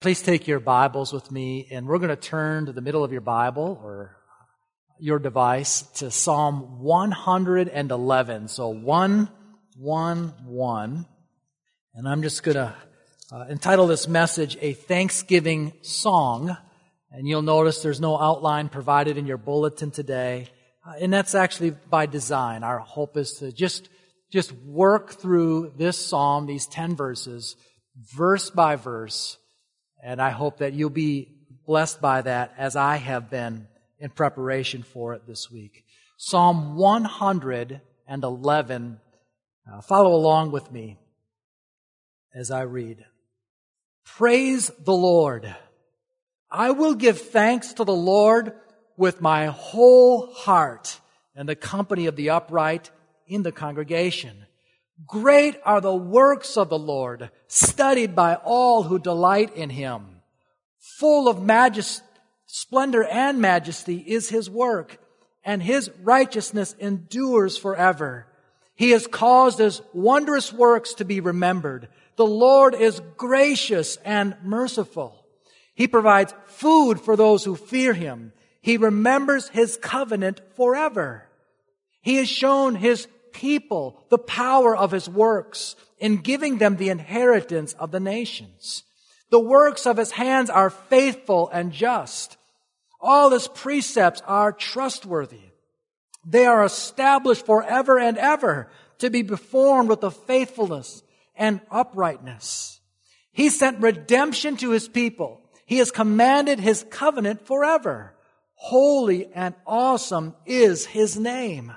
Please take your Bibles with me, and we're going to turn to the middle of your Bible or your device to Psalm 111. So 111. And I'm just going to uh, entitle this message A Thanksgiving Song. And you'll notice there's no outline provided in your bulletin today. Uh, and that's actually by design. Our hope is to just, just work through this psalm, these 10 verses, verse by verse, and I hope that you'll be blessed by that as I have been in preparation for it this week. Psalm 111. Uh, follow along with me as I read. Praise the Lord. I will give thanks to the Lord with my whole heart and the company of the upright in the congregation. Great are the works of the Lord, studied by all who delight in him. Full of majesty, splendor and majesty is his work, and his righteousness endures forever. He has caused his wondrous works to be remembered. The Lord is gracious and merciful. He provides food for those who fear him. He remembers his covenant forever. He has shown his people the power of his works in giving them the inheritance of the nations. The works of his hands are faithful and just. All his precepts are trustworthy. They are established forever and ever to be performed with the faithfulness and uprightness. He sent redemption to his people. He has commanded his covenant forever. Holy and awesome is his name.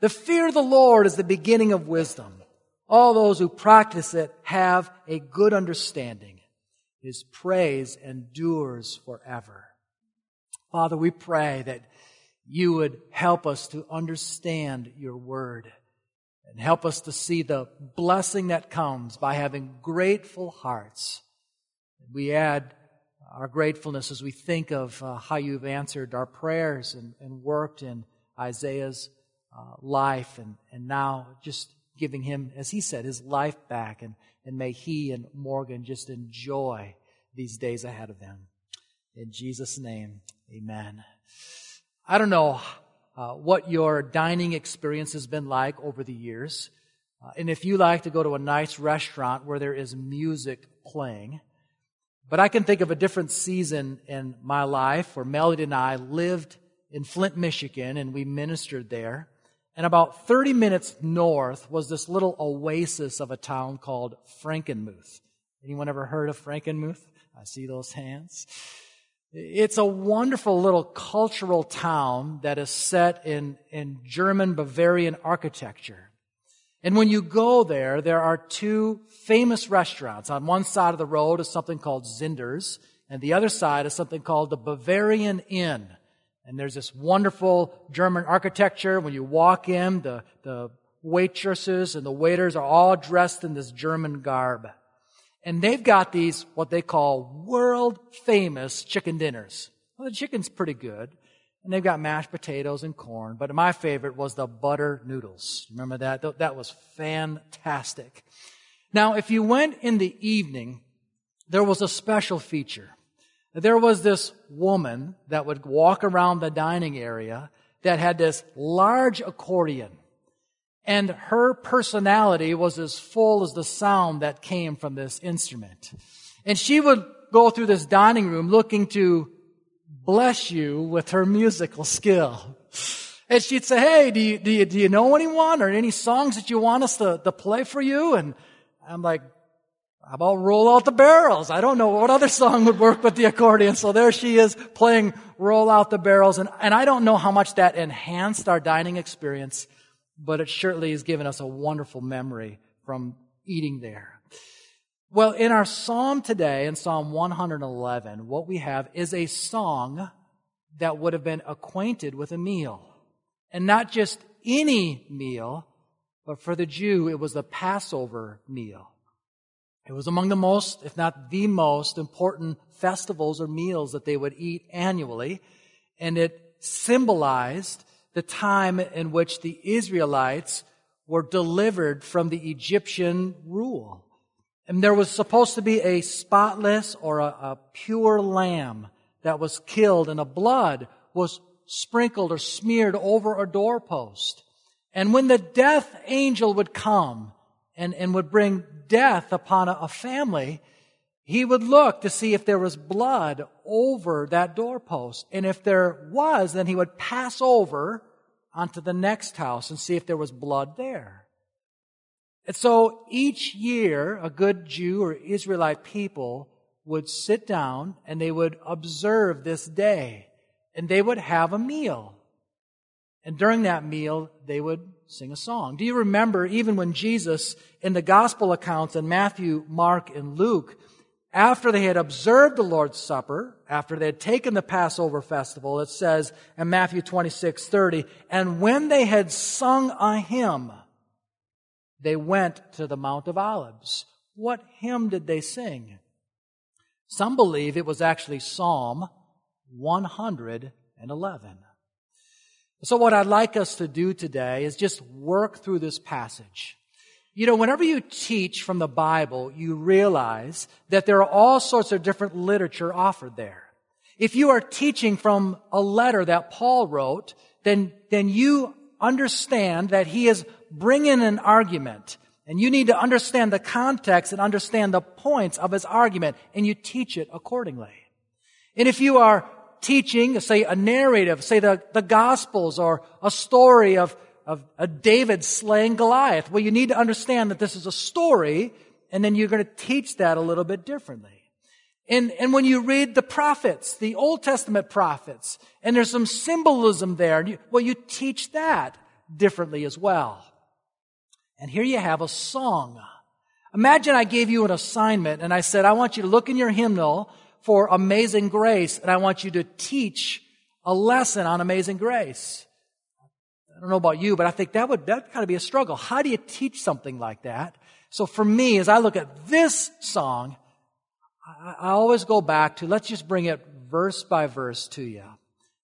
The fear of the Lord is the beginning of wisdom. All those who practice it have a good understanding. His praise endures forever. Father, we pray that you would help us to understand your word and help us to see the blessing that comes by having grateful hearts. We add our gratefulness as we think of uh, how you've answered our prayers and, and worked in Isaiah's uh, life and, and now just giving him, as he said, his life back. And, and may he and Morgan just enjoy these days ahead of them. In Jesus' name, amen. I don't know uh, what your dining experience has been like over the years. Uh, and if you like to go to a nice restaurant where there is music playing, but I can think of a different season in my life where Melody and I lived in Flint, Michigan, and we ministered there. And about 30 minutes north was this little oasis of a town called Frankenmuth. Anyone ever heard of Frankenmuth? I see those hands. It's a wonderful little cultural town that is set in, in German Bavarian architecture. And when you go there, there are two famous restaurants. On one side of the road is something called Zehnder's, and the other side is something called the Bavarian Inn. And there's this wonderful German architecture. When you walk in, the, the waitresses and the waiters are all dressed in this German garb. And they've got these, what they call world famous chicken dinners. Well, the chicken's pretty good. And they've got mashed potatoes and corn. But my favorite was the butter noodles. Remember that? That was fantastic. Now, if you went in the evening, there was a special feature there was this woman that would walk around the dining area that had this large accordion. And her personality was as full as the sound that came from this instrument. And she would go through this dining room looking to bless you with her musical skill. And she'd say, Hey, do you, do you, do you know anyone or any songs that you want us to, to play for you? And I'm like, how about roll out the barrels? I don't know what other song would work with the accordion. So there she is playing roll out the barrels. And, and I don't know how much that enhanced our dining experience, but it certainly has given us a wonderful memory from eating there. Well, in our psalm today, in Psalm 111, what we have is a song that would have been acquainted with a meal. And not just any meal, but for the Jew, it was the Passover meal. It was among the most, if not the most important festivals or meals that they would eat annually. And it symbolized the time in which the Israelites were delivered from the Egyptian rule. And there was supposed to be a spotless or a, a pure lamb that was killed and the blood was sprinkled or smeared over a doorpost. And when the death angel would come and, and would bring death upon a, a family, he would look to see if there was blood over that doorpost. And if there was, then he would pass over onto the next house and see if there was blood there. And so each year, a good Jew or Israelite people would sit down and they would observe this day and they would have a meal. And during that meal, they would sing a song. Do you remember even when Jesus in the gospel accounts in Matthew, Mark, and Luke, after they had observed the Lord's Supper, after they had taken the Passover festival, it says in Matthew 26, 30, and when they had sung a hymn, they went to the Mount of Olives. What hymn did they sing? Some believe it was actually Psalm 111. So what I'd like us to do today is just work through this passage. You know, whenever you teach from the Bible, you realize that there are all sorts of different literature offered there. If you are teaching from a letter that Paul wrote, then, then you understand that he is bringing an argument. And you need to understand the context and understand the points of his argument, and you teach it accordingly. And if you are teaching, say a narrative, say the, the Gospels or a story of, of a David slaying Goliath. Well, you need to understand that this is a story, and then you're going to teach that a little bit differently. And, and when you read the prophets, the Old Testament prophets, and there's some symbolism there, well, you teach that differently as well. And here you have a song. Imagine I gave you an assignment and I said, I want you to look in your hymnal for Amazing Grace, and I want you to teach a lesson on Amazing Grace. I don't know about you, but I think that would that kind of be a struggle. How do you teach something like that? So for me, as I look at this song, I, I always go back to let's just bring it verse by verse to you.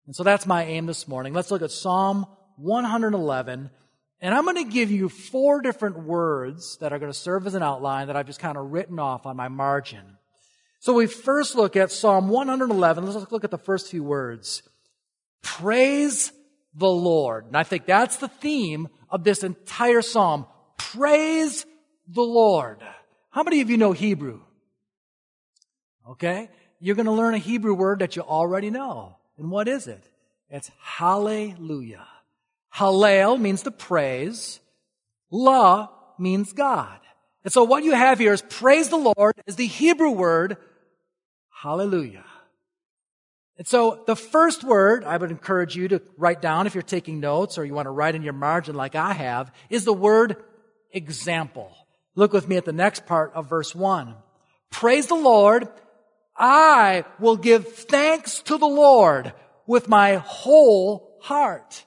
And so that's my aim this morning. Let's look at Psalm 111. And I'm going to give you four different words that are going to serve as an outline that I've just kind of written off on my margin. So we first look at Psalm 111. Let's look at the first few words. Praise the Lord. And I think that's the theme of this entire psalm. Praise the Lord. How many of you know Hebrew? Okay. You're going to learn a Hebrew word that you already know. And what is it? It's hallelujah. Hallel means to praise. La means God. And so what you have here is praise the Lord is the Hebrew word Hallelujah. And so the first word I would encourage you to write down if you're taking notes or you want to write in your margin like I have is the word example. Look with me at the next part of verse one. Praise the Lord. I will give thanks to the Lord with my whole heart.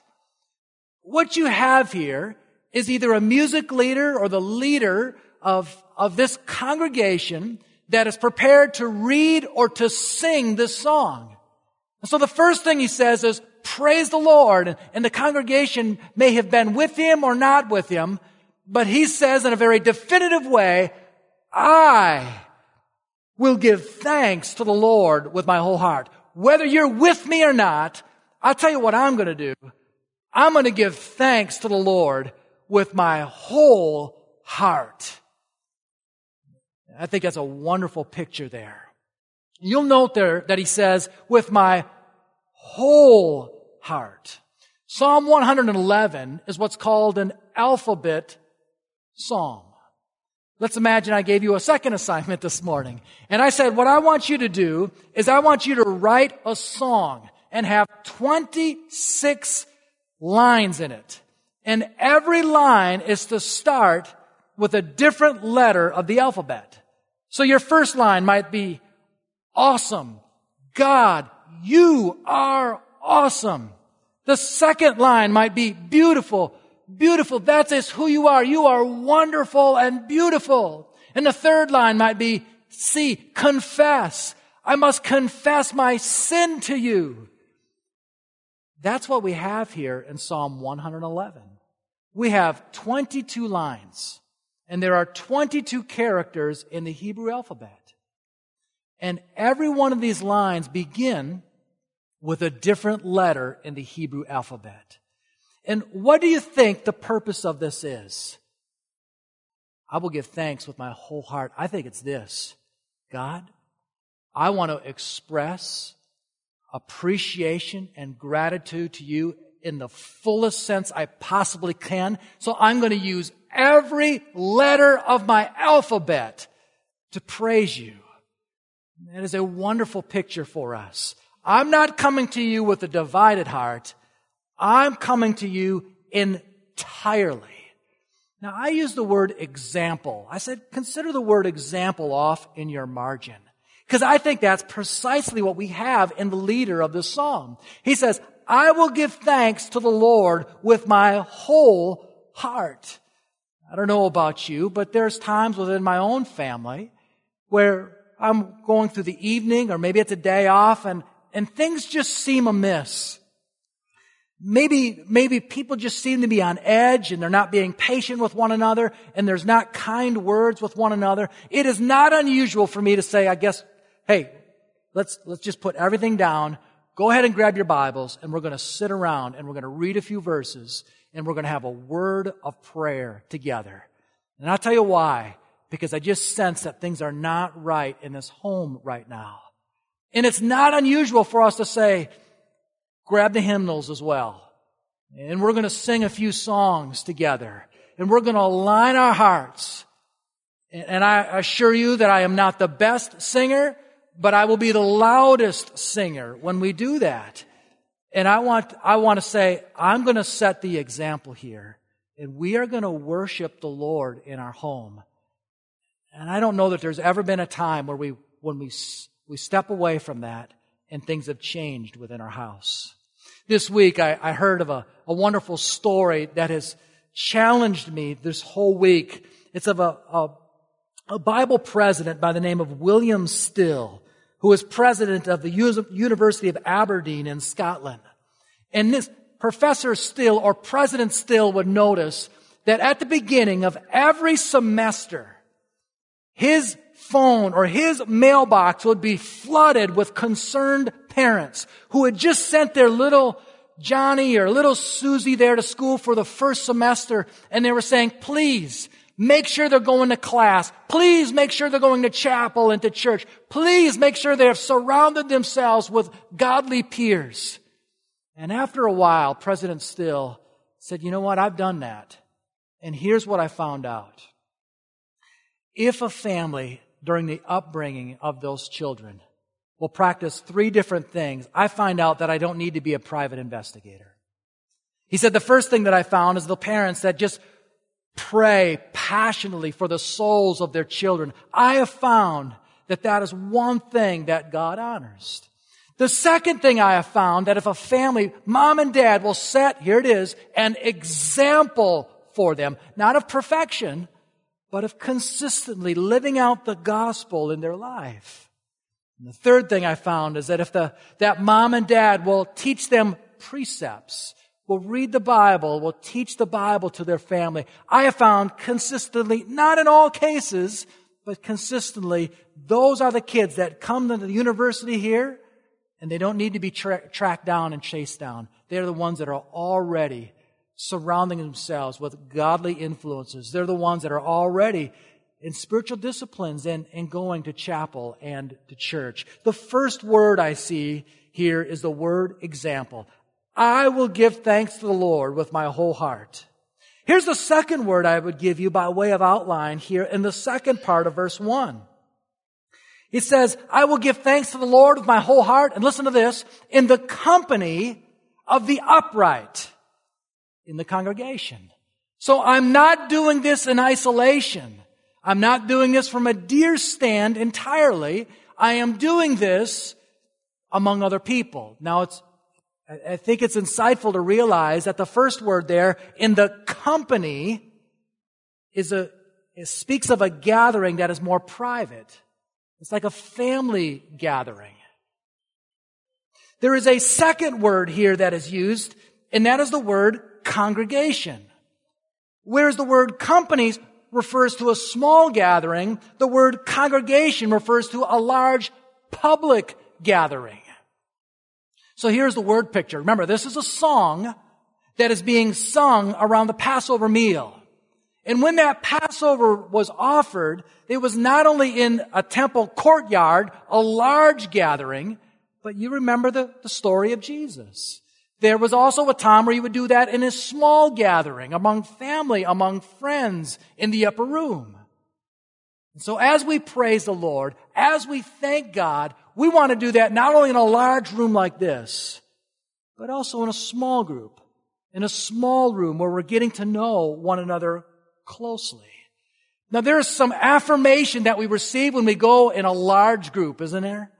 What you have here is either a music leader or the leader of, of this congregation that is prepared to read or to sing this song. And so the first thing he says is, praise the Lord. And the congregation may have been with him or not with him, but he says in a very definitive way, I will give thanks to the Lord with my whole heart. Whether you're with me or not, I'll tell you what I'm going to do. I'm going to give thanks to the Lord with my whole heart. I think that's a wonderful picture there. You'll note there that he says, with my whole heart. Psalm 111 is what's called an alphabet psalm. Let's imagine I gave you a second assignment this morning. And I said, what I want you to do is I want you to write a song and have 26 lines in it. And every line is to start with a different letter of the alphabet. So your first line might be, awesome. God, you are awesome. The second line might be beautiful. Beautiful. That is who you are. You are wonderful and beautiful. And the third line might be, see, confess. I must confess my sin to you. That's what we have here in Psalm 111. We have 22 lines. And there are 22 characters in the Hebrew alphabet. And every one of these lines begin with a different letter in the Hebrew alphabet. And what do you think the purpose of this is? I will give thanks with my whole heart. I think it's this God, I want to express appreciation and gratitude to you in the fullest sense I possibly can. So I'm going to use every letter of my alphabet to praise you. That is a wonderful picture for us. I'm not coming to you with a divided heart. I'm coming to you entirely. Now, I use the word example. I said, consider the word example off in your margin. Because I think that's precisely what we have in the leader of this psalm. He says, I will give thanks to the Lord with my whole heart. I don't know about you, but there's times within my own family where I'm going through the evening or maybe it's a day off and, and things just seem amiss. Maybe, maybe people just seem to be on edge and they're not being patient with one another and there's not kind words with one another. It is not unusual for me to say, I guess, hey, let's, let's just put everything down. Go ahead and grab your Bibles and we're going to sit around and we're going to read a few verses and we're going to have a word of prayer together. And I'll tell you why. Because I just sense that things are not right in this home right now. And it's not unusual for us to say, grab the hymnals as well. And we're going to sing a few songs together. And we're going to align our hearts. And I assure you that I am not the best singer, but I will be the loudest singer when we do that. And I want, I want to say, I'm going to set the example here. And we are going to worship the Lord in our home. And I don't know that there's ever been a time where we, when we, we step away from that and things have changed within our house. This week, I, I heard of a, a, wonderful story that has challenged me this whole week. It's of a, a, a Bible president by the name of William Still, who was president of the University of Aberdeen in Scotland. And this Professor Still or President Still would notice that at the beginning of every semester, his phone or his mailbox would be flooded with concerned parents who had just sent their little Johnny or little Susie there to school for the first semester and they were saying, please make sure they're going to class. Please make sure they're going to chapel and to church. Please make sure they have surrounded themselves with godly peers. And after a while, President Still said, you know what? I've done that. And here's what I found out. If a family during the upbringing of those children will practice three different things, I find out that I don't need to be a private investigator. He said the first thing that I found is the parents that just pray passionately for the souls of their children. I have found that that is one thing that God honors. The second thing I have found that if a family, mom and dad will set, here it is, an example for them, not of perfection, but of consistently living out the gospel in their life. And the third thing I found is that if the, that mom and dad will teach them precepts, will read the Bible, will teach the Bible to their family, I have found consistently, not in all cases, but consistently, those are the kids that come to the university here and they don't need to be tra- tracked down and chased down. They're the ones that are already surrounding themselves with godly influences. They're the ones that are already in spiritual disciplines and, and going to chapel and to church. The first word I see here is the word example. I will give thanks to the Lord with my whole heart. Here's the second word I would give you by way of outline here in the second part of verse one. It says, I will give thanks to the Lord with my whole heart. And listen to this, in the company of the upright in the congregation. So I'm not doing this in isolation. I'm not doing this from a deer stand entirely. I am doing this among other people. Now it's, I think it's insightful to realize that the first word there in the company is a, speaks of a gathering that is more private. It's like a family gathering. There is a second word here that is used, and that is the word congregation. Whereas the word companies refers to a small gathering. The word congregation refers to a large public gathering. So here's the word picture. Remember, this is a song that is being sung around the Passover meal. And when that Passover was offered, it was not only in a temple courtyard, a large gathering, but you remember the, the story of Jesus. There was also a time where he would do that in a small gathering, among family, among friends, in the upper room. And so as we praise the Lord, as we thank God, we want to do that not only in a large room like this, but also in a small group, in a small room where we're getting to know one another closely. Now there's some affirmation that we receive when we go in a large group, isn't there?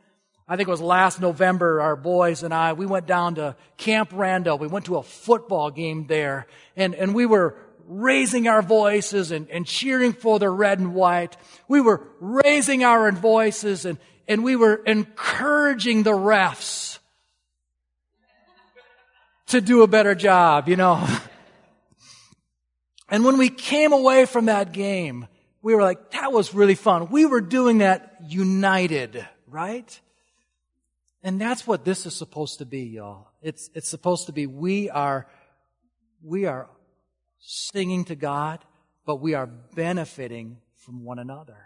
I think it was last November, our boys and I, we went down to Camp Randall. We went to a football game there and, and we were raising our voices and, and cheering for the red and white. We were raising our voices and, and we were encouraging the refs to do a better job, you know. And when we came away from that game, we were like, that was really fun. We were doing that united, right? And that's what this is supposed to be, y'all. It's, it's supposed to be we are, we are singing to God, but we are benefiting from one another.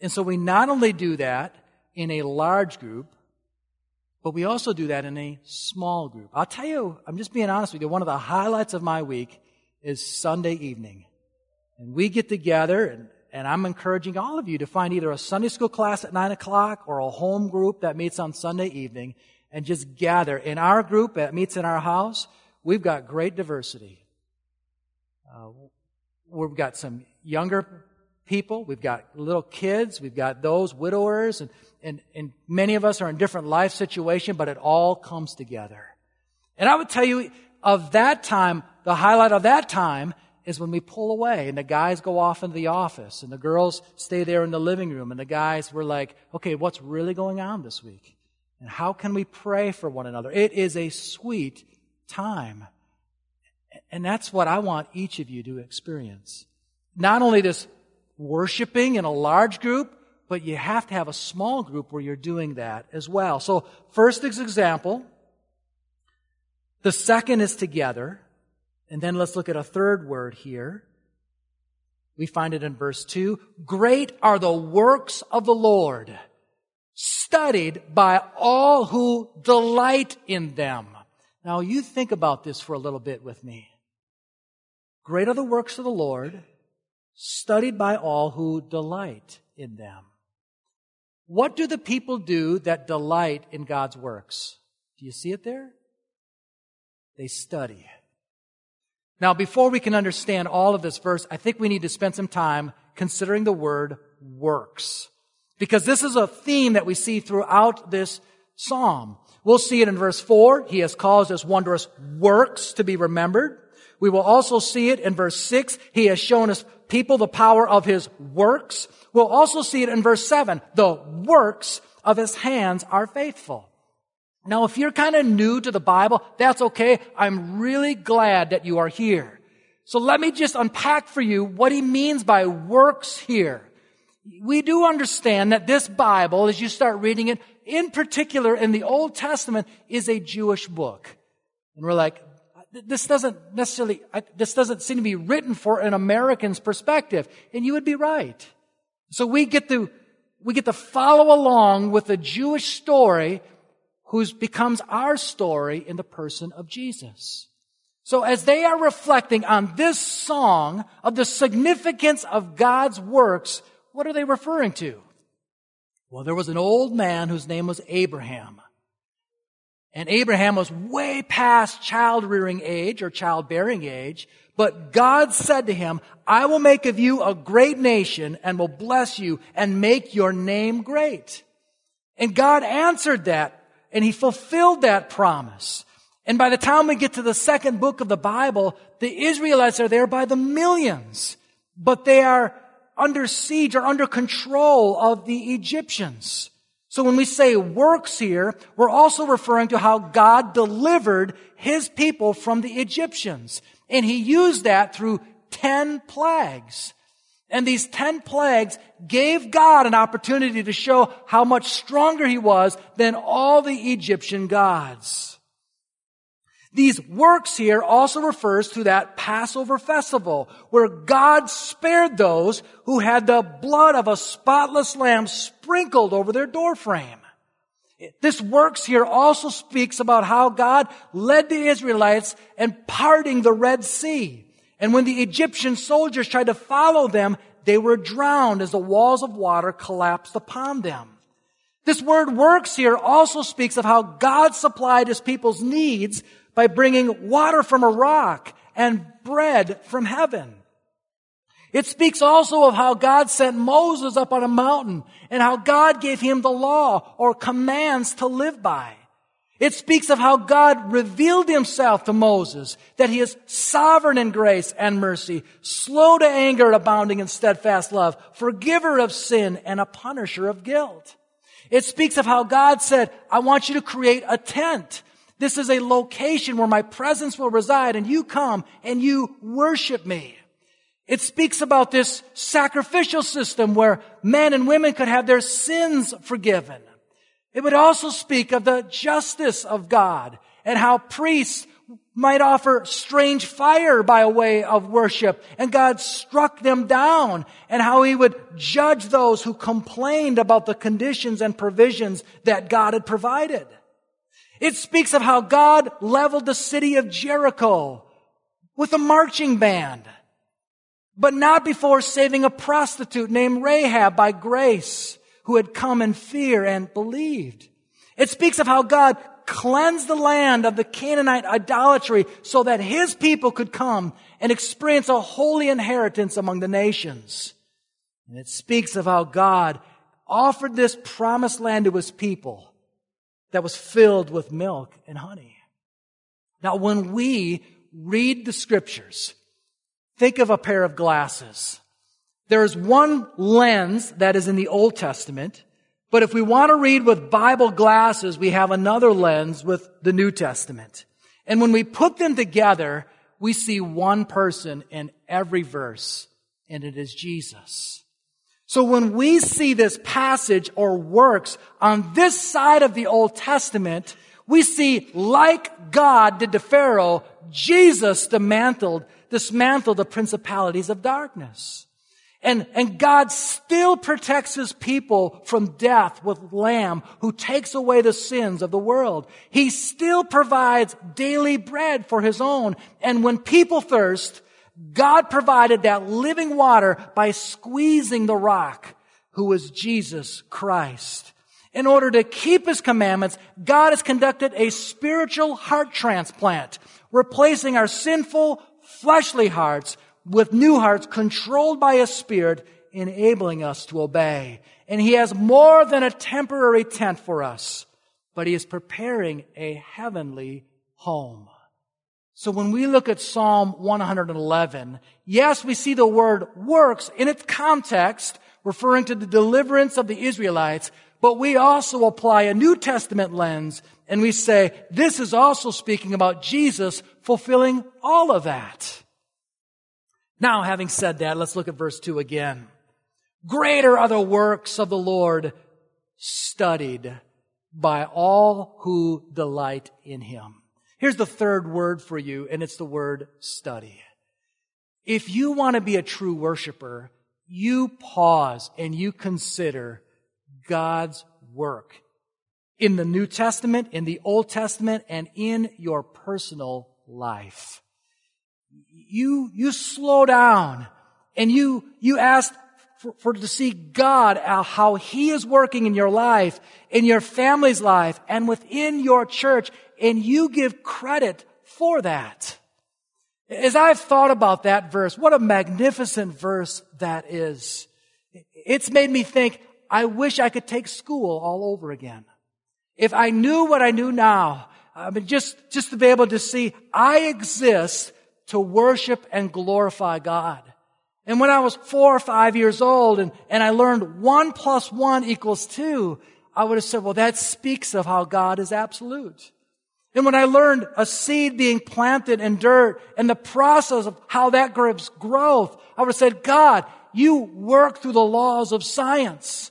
And so we not only do that in a large group, but we also do that in a small group. I'll tell you, I'm just being honest with you, one of the highlights of my week is Sunday evening. And we get together and and I'm encouraging all of you to find either a Sunday school class at 9 o'clock or a home group that meets on Sunday evening and just gather. In our group that meets in our house, we've got great diversity. Uh, we've got some younger people, we've got little kids, we've got those widowers, and, and, and many of us are in different life situations, but it all comes together. And I would tell you, of that time, the highlight of that time is when we pull away and the guys go off into the office and the girls stay there in the living room and the guys were like, okay, what's really going on this week? And how can we pray for one another? It is a sweet time. And that's what I want each of you to experience. Not only this worshiping in a large group, but you have to have a small group where you're doing that as well. So first is example. The second is together. And then let's look at a third word here. We find it in verse 2. Great are the works of the Lord, studied by all who delight in them. Now you think about this for a little bit with me. Great are the works of the Lord, studied by all who delight in them. What do the people do that delight in God's works? Do you see it there? They study. Now, before we can understand all of this verse, I think we need to spend some time considering the word works. Because this is a theme that we see throughout this psalm. We'll see it in verse 4. He has caused us wondrous works to be remembered. We will also see it in verse 6. He has shown us people the power of his works. We'll also see it in verse 7. The works of his hands are faithful. Now, if you're kind of new to the Bible, that's okay. I'm really glad that you are here. So let me just unpack for you what he means by works here. We do understand that this Bible, as you start reading it, in particular in the Old Testament, is a Jewish book. And we're like, this doesn't necessarily, this doesn't seem to be written for an American's perspective. And you would be right. So we get to, we get to follow along with the Jewish story who becomes our story in the person of Jesus. So as they are reflecting on this song of the significance of God's works, what are they referring to? Well, there was an old man whose name was Abraham. And Abraham was way past child rearing age or childbearing age, but God said to him, I will make of you a great nation and will bless you and make your name great. And God answered that and he fulfilled that promise. And by the time we get to the second book of the Bible, the Israelites are there by the millions, but they are under siege or under control of the Egyptians. So when we say works here, we're also referring to how God delivered his people from the Egyptians. And he used that through ten plagues. And these ten plagues gave God an opportunity to show how much stronger he was than all the Egyptian gods. These works here also refers to that Passover festival where God spared those who had the blood of a spotless lamb sprinkled over their doorframe. This works here also speaks about how God led the Israelites and parting the Red Sea. And when the Egyptian soldiers tried to follow them, they were drowned as the walls of water collapsed upon them. This word works here also speaks of how God supplied his people's needs by bringing water from a rock and bread from heaven. It speaks also of how God sent Moses up on a mountain and how God gave him the law or commands to live by. It speaks of how God revealed himself to Moses, that he is sovereign in grace and mercy, slow to anger, and abounding in steadfast love, forgiver of sin and a punisher of guilt. It speaks of how God said, I want you to create a tent this is a location where my presence will reside and you come and you worship me. It speaks about this sacrificial system where men and women could have their sins forgiven. It would also speak of the justice of God and how priests might offer strange fire by way of worship and God struck them down and how he would judge those who complained about the conditions and provisions that God had provided. It speaks of how God leveled the city of Jericho with a marching band, but not before saving a prostitute named Rahab by grace who had come in fear and believed. It speaks of how God cleansed the land of the Canaanite idolatry so that his people could come and experience a holy inheritance among the nations. And it speaks of how God offered this promised land to his people that was filled with milk and honey. Now, when we read the scriptures, think of a pair of glasses. There is one lens that is in the Old Testament, but if we want to read with Bible glasses, we have another lens with the New Testament. And when we put them together, we see one person in every verse, and it is Jesus. So when we see this passage or works on this side of the Old Testament, we see like God did to Pharaoh, Jesus dismantled, dismantled the principalities of darkness. And, and God still protects his people from death with lamb who takes away the sins of the world. He still provides daily bread for his own. And when people thirst, God provided that living water by squeezing the rock, who was Jesus Christ. In order to keep his commandments, God has conducted a spiritual heart transplant, replacing our sinful, fleshly hearts with new hearts controlled by his spirit, enabling us to obey. And he has more than a temporary tent for us, but he is preparing a heavenly home. So when we look at Psalm 111, yes, we see the word works in its context, referring to the deliverance of the Israelites, but we also apply a New Testament lens and we say, this is also speaking about Jesus fulfilling all of that. Now, having said that, let's look at verse 2 again. Greater are the works of the Lord studied by all who delight in him. Here's the third word for you, and it's the word study. If you want to be a true worshiper, you pause and you consider God's work in the New Testament, in the Old Testament, and in your personal life. You, you slow down and you, you ask for, for to see God, uh, how He is working in your life, in your family's life, and within your church, and you give credit for that. As I've thought about that verse, what a magnificent verse that is. It's made me think, I wish I could take school all over again. If I knew what I knew now, I mean, just, just to be able to see, I exist to worship and glorify God. And when I was four or five years old and, and I learned one plus one equals two, I would have said, well, that speaks of how God is absolute. And when I learned a seed being planted in dirt and the process of how that gives growth, I would have said, God, you work through the laws of science.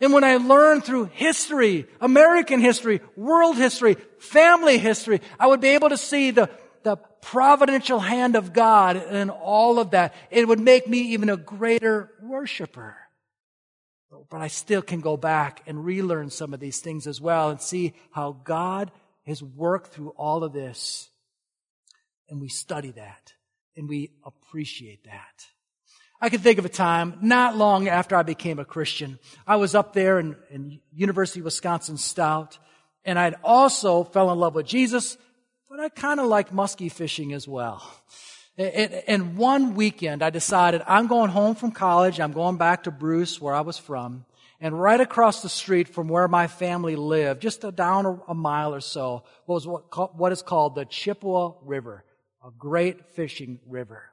And when I learned through history, American history, world history, family history, I would be able to see the, the providential hand of God in all of that. It would make me even a greater worshiper. But I still can go back and relearn some of these things as well and see how God has worked through all of this. And we study that and we appreciate that. I can think of a time not long after I became a Christian. I was up there in, in University of Wisconsin Stout and I'd also fell in love with Jesus, but I kind of liked muskie fishing as well. And one weekend I decided I'm going home from college. I'm going back to Bruce where I was from. And right across the street from where my family lived, just down a mile or so, was what is called the Chippewa River, a great fishing river.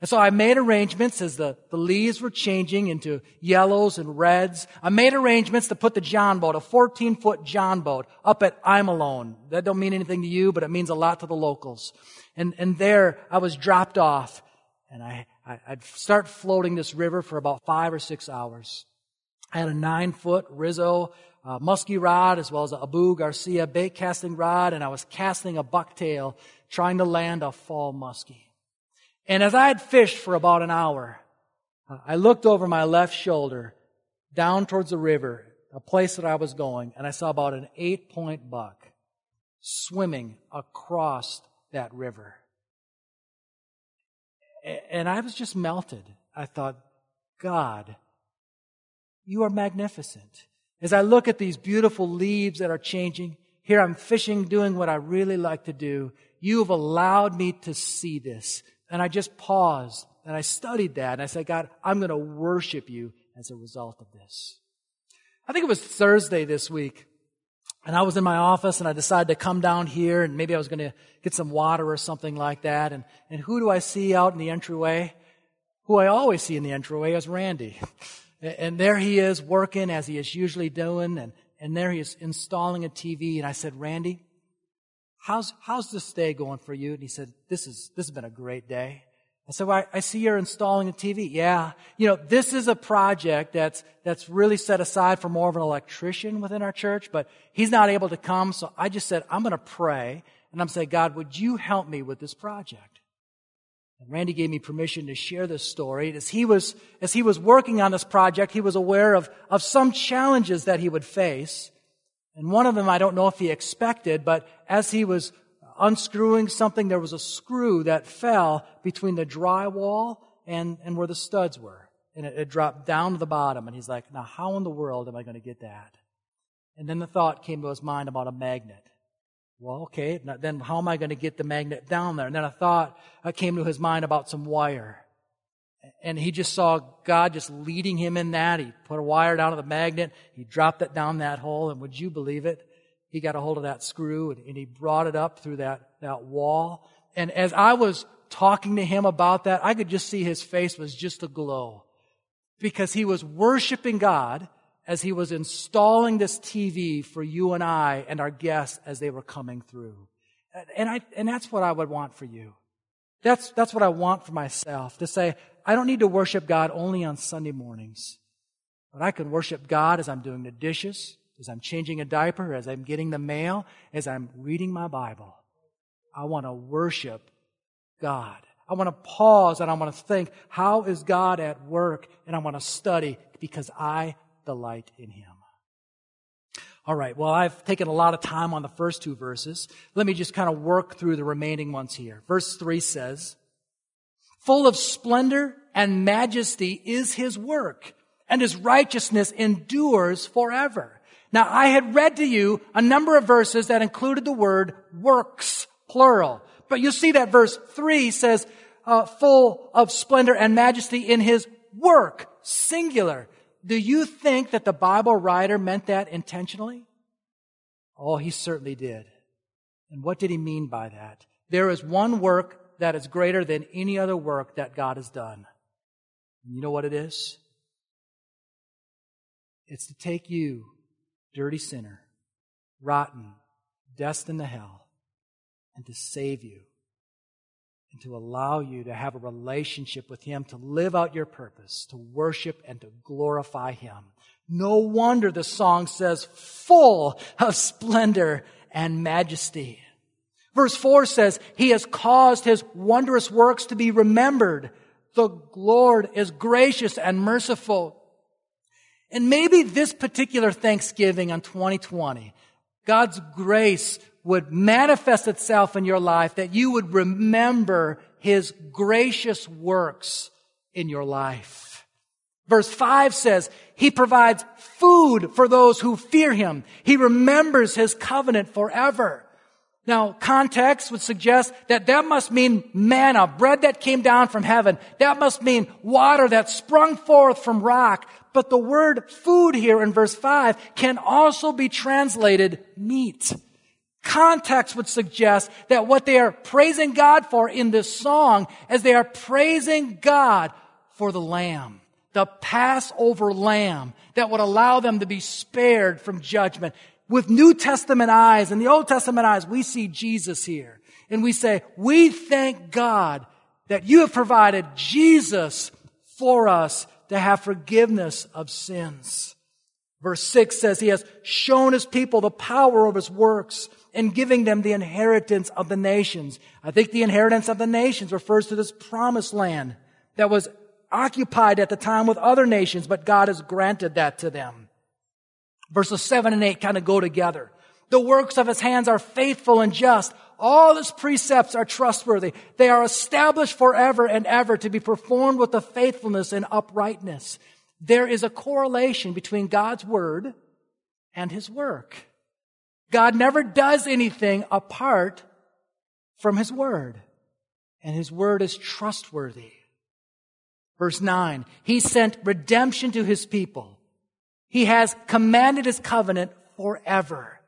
And so I made arrangements as the, the leaves were changing into yellows and reds. I made arrangements to put the John boat, a 14 foot John boat, up at I'm Alone. That don't mean anything to you, but it means a lot to the locals. And, and there I was dropped off and I, I'd start floating this river for about five or six hours. I had a nine foot Rizzo uh, muskie rod as well as a Abu Garcia bait casting rod and I was casting a bucktail trying to land a fall muskie. And as I had fished for about an hour, uh, I looked over my left shoulder down towards the river, a place that I was going, and I saw about an eight point buck swimming across that river. And I was just melted. I thought, God, you are magnificent. As I look at these beautiful leaves that are changing, here I'm fishing, doing what I really like to do. You have allowed me to see this. And I just paused and I studied that and I said, God, I'm going to worship you as a result of this. I think it was Thursday this week. And I was in my office and I decided to come down here and maybe I was going to get some water or something like that. And, and who do I see out in the entryway? Who I always see in the entryway is Randy. And there he is working as he is usually doing. And, and there he is installing a TV. And I said, Randy, how's, how's this day going for you? And he said, this is, this has been a great day. I said, well, I, I see you're installing a TV. Yeah. You know, this is a project that's, that's really set aside for more of an electrician within our church, but he's not able to come. So I just said, I'm going to pray and I'm saying, God, would you help me with this project? And Randy gave me permission to share this story. As he was, as he was working on this project, he was aware of, of some challenges that he would face. And one of them I don't know if he expected, but as he was unscrewing something, there was a screw that fell between the drywall and, and where the studs were. And it, it dropped down to the bottom. And he's like, now how in the world am I going to get that? And then the thought came to his mind about a magnet. Well, okay, then how am I going to get the magnet down there? And then a thought came to his mind about some wire. And he just saw God just leading him in that. He put a wire down to the magnet. He dropped it down that hole. And would you believe it? He got a hold of that screw and, and he brought it up through that, that wall. And as I was talking to him about that, I could just see his face was just aglow because he was worshiping God as he was installing this TV for you and I and our guests as they were coming through. And I, and that's what I would want for you. That's, that's what I want for myself to say, I don't need to worship God only on Sunday mornings, but I can worship God as I'm doing the dishes, as I'm changing a diaper, as I'm getting the mail, as I'm reading my Bible. I want to worship God. I want to pause and I want to think, how is God at work? And I want to study because I delight in Him. All right, well, I've taken a lot of time on the first two verses. Let me just kind of work through the remaining ones here. Verse 3 says, Full of splendor and majesty is his work, and his righteousness endures forever. Now, I had read to you a number of verses that included the word works, plural. But you see that verse 3 says, uh, full of splendor and majesty in his work, singular. Do you think that the Bible writer meant that intentionally? Oh, he certainly did. And what did he mean by that? There is one work that is greater than any other work that God has done. And you know what it is? It's to take you, dirty sinner, rotten, destined to hell, and to save you and to allow you to have a relationship with Him, to live out your purpose, to worship and to glorify Him. No wonder the song says, full of splendor and majesty. Verse 4 says, He has caused His wondrous works to be remembered. The Lord is gracious and merciful. And maybe this particular Thanksgiving on 2020, God's grace would manifest itself in your life, that you would remember His gracious works in your life. Verse 5 says, He provides food for those who fear Him. He remembers His covenant forever. Now, context would suggest that that must mean manna, bread that came down from heaven. That must mean water that sprung forth from rock. But the word food here in verse 5 can also be translated meat. Context would suggest that what they are praising God for in this song is they are praising God for the lamb, the Passover lamb that would allow them to be spared from judgment with New Testament eyes and the Old Testament eyes, we see Jesus here. And we say, we thank God that you have provided Jesus for us to have forgiveness of sins. Verse 6 says, He has shown His people the power of His works in giving them the inheritance of the nations. I think the inheritance of the nations refers to this promised land that was occupied at the time with other nations, but God has granted that to them. Verses 7 and 8 kind of go together. The works of his hands are faithful and just. All his precepts are trustworthy. They are established forever and ever to be performed with the faithfulness and uprightness. There is a correlation between God's word and his work. God never does anything apart from his word. And his word is trustworthy. Verse 9, he sent redemption to his people he has commanded his covenant forever.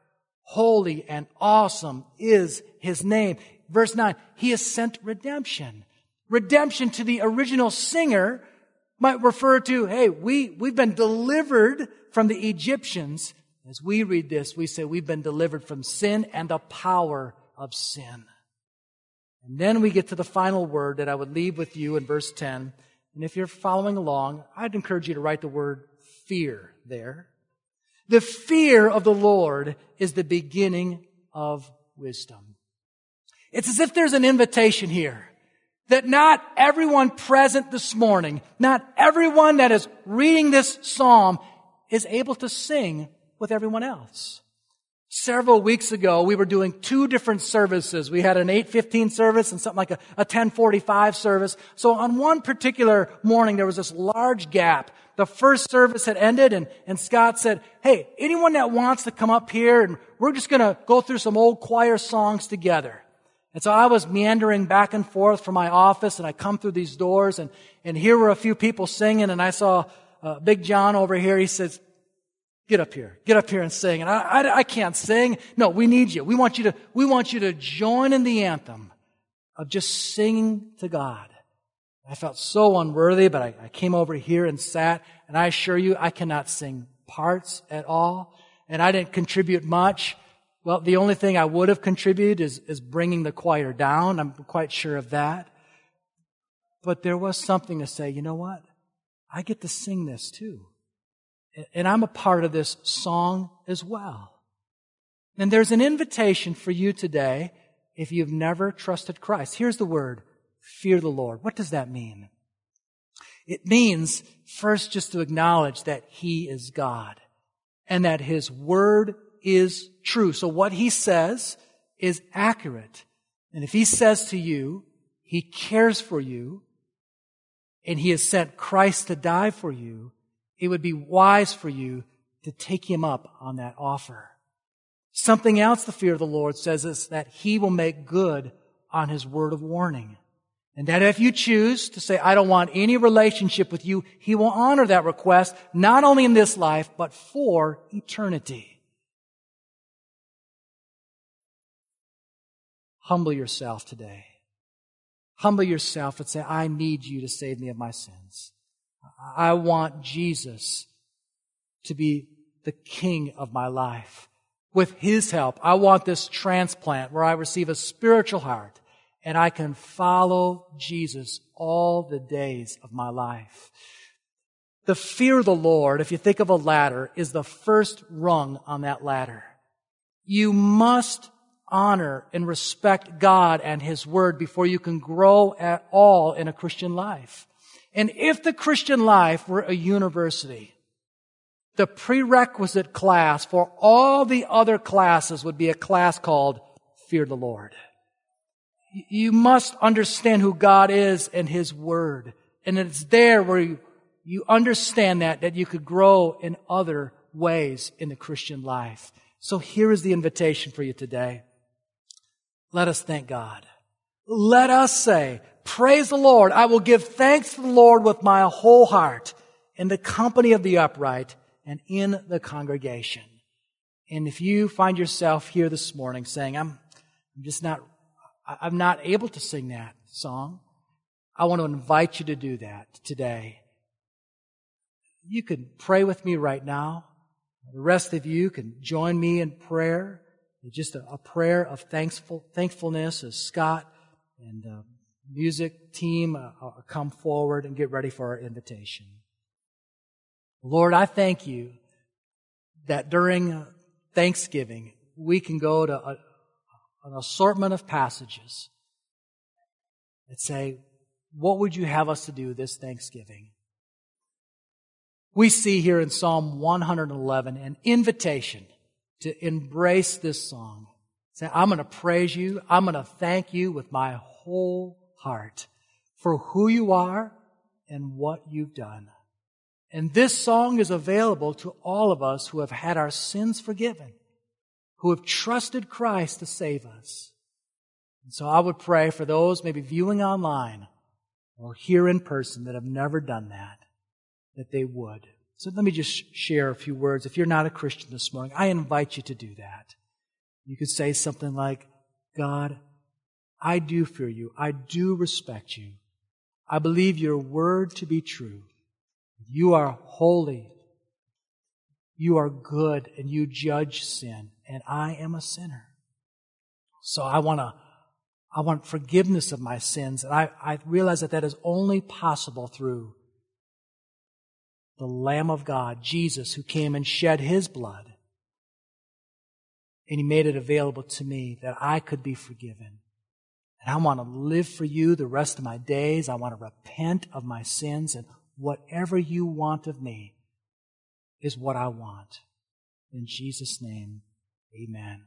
Holy and awesome is his name. Verse 9, he has sent redemption. Redemption to the original singer might refer to, hey, we, we've been delivered from the Egyptians. As we read this, we say we've been delivered from sin and the power of sin. And then we get to the final word that I would leave with you in verse 10. And if you're following along, I'd encourage you to write the word fear there. The fear of the Lord is the beginning of wisdom. It's as if there's an invitation here that not everyone present this morning, not everyone that is reading this psalm is able to sing with everyone else. Several weeks ago, we were doing two different services. We had an 815 service and something like a, a 1045 service. So on one particular morning, there was this large gap the first service had ended and, and Scott said, Hey, anyone that wants to come up here and we're just going to go through some old choir songs together. And so I was meandering back and forth from my office and I come through these doors and, and here were a few people singing and I saw uh, Big John over here. He says, get up here, get up here and sing. And I, I, I can't sing. No, we need you. We want you to, we want you to join in the anthem of just singing to God. I felt so unworthy, but I, I, came over here and sat, and I assure you, I cannot sing parts at all, and I didn't contribute much. Well, the only thing I would have contributed is, is bringing the choir down. I'm quite sure of that. But there was something to say, you know what? I get to sing this too. And I'm a part of this song as well. And there's an invitation for you today if you've never trusted Christ. Here's the word fear the Lord. What does that mean? It means first just to acknowledge that He is God and that His Word is true. So what He says is accurate. And if He says to you, He cares for you, and He has sent Christ to die for you, it would be wise for you to take Him up on that offer. Something else the fear of the Lord says is that He will make good on His word of warning. And that if you choose to say, I don't want any relationship with you, He will honor that request, not only in this life, but for eternity. Humble yourself today. Humble yourself and say, I need you to save me of my sins. I want Jesus to be the king of my life. With His help, I want this transplant where I receive a spiritual heart and I can follow Jesus all the days of my life. The fear of the Lord, if you think of a ladder, is the first rung on that ladder. You must honor and respect God and His Word before you can grow at all in a Christian life. And if the Christian life were a university, the prerequisite class for all the other classes would be a class called Fear the Lord. You must understand who God is and His Word. And it's there where you, you understand that, that you could grow in other ways in the Christian life. So here is the invitation for you today. Let us thank God. Let us say, praise the Lord. I will give thanks to the Lord with my whole heart in the company of the upright and in the congregation. And if you find yourself here this morning saying, I'm, I'm just not, I'm not able to sing that song, I want to invite you to do that today. You can pray with me right now. The rest of you can join me in prayer. Just a, a prayer of thankful, thankfulness as Scott and the music team uh, uh, come forward and get ready for our invitation. Lord, I thank you that during Thanksgiving, we can go to a, an assortment of passages that say, what would you have us to do this Thanksgiving? We see here in Psalm 111 an invitation to embrace this song. Say, I'm going to praise you. I'm going to thank you with my whole heart for who you are and what you've done. And this song is available to all of us who have had our sins forgiven, who have trusted Christ to save us. And so I would pray for those maybe viewing online or here in person that have never done that, that they would. So let me just share a few words. If you're not a Christian this morning, I invite you to do that. You could say something like, God, I do fear you. I do respect you. I believe your word to be true. You are holy. You are good and you judge sin and I am a sinner. So I want to, I want forgiveness of my sins and I, I realize that that is only possible through the Lamb of God, Jesus, who came and shed his blood. And he made it available to me that I could be forgiven. And I want to live for you the rest of my days. I want to repent of my sins and whatever you want of me is what I want. In Jesus' name, amen.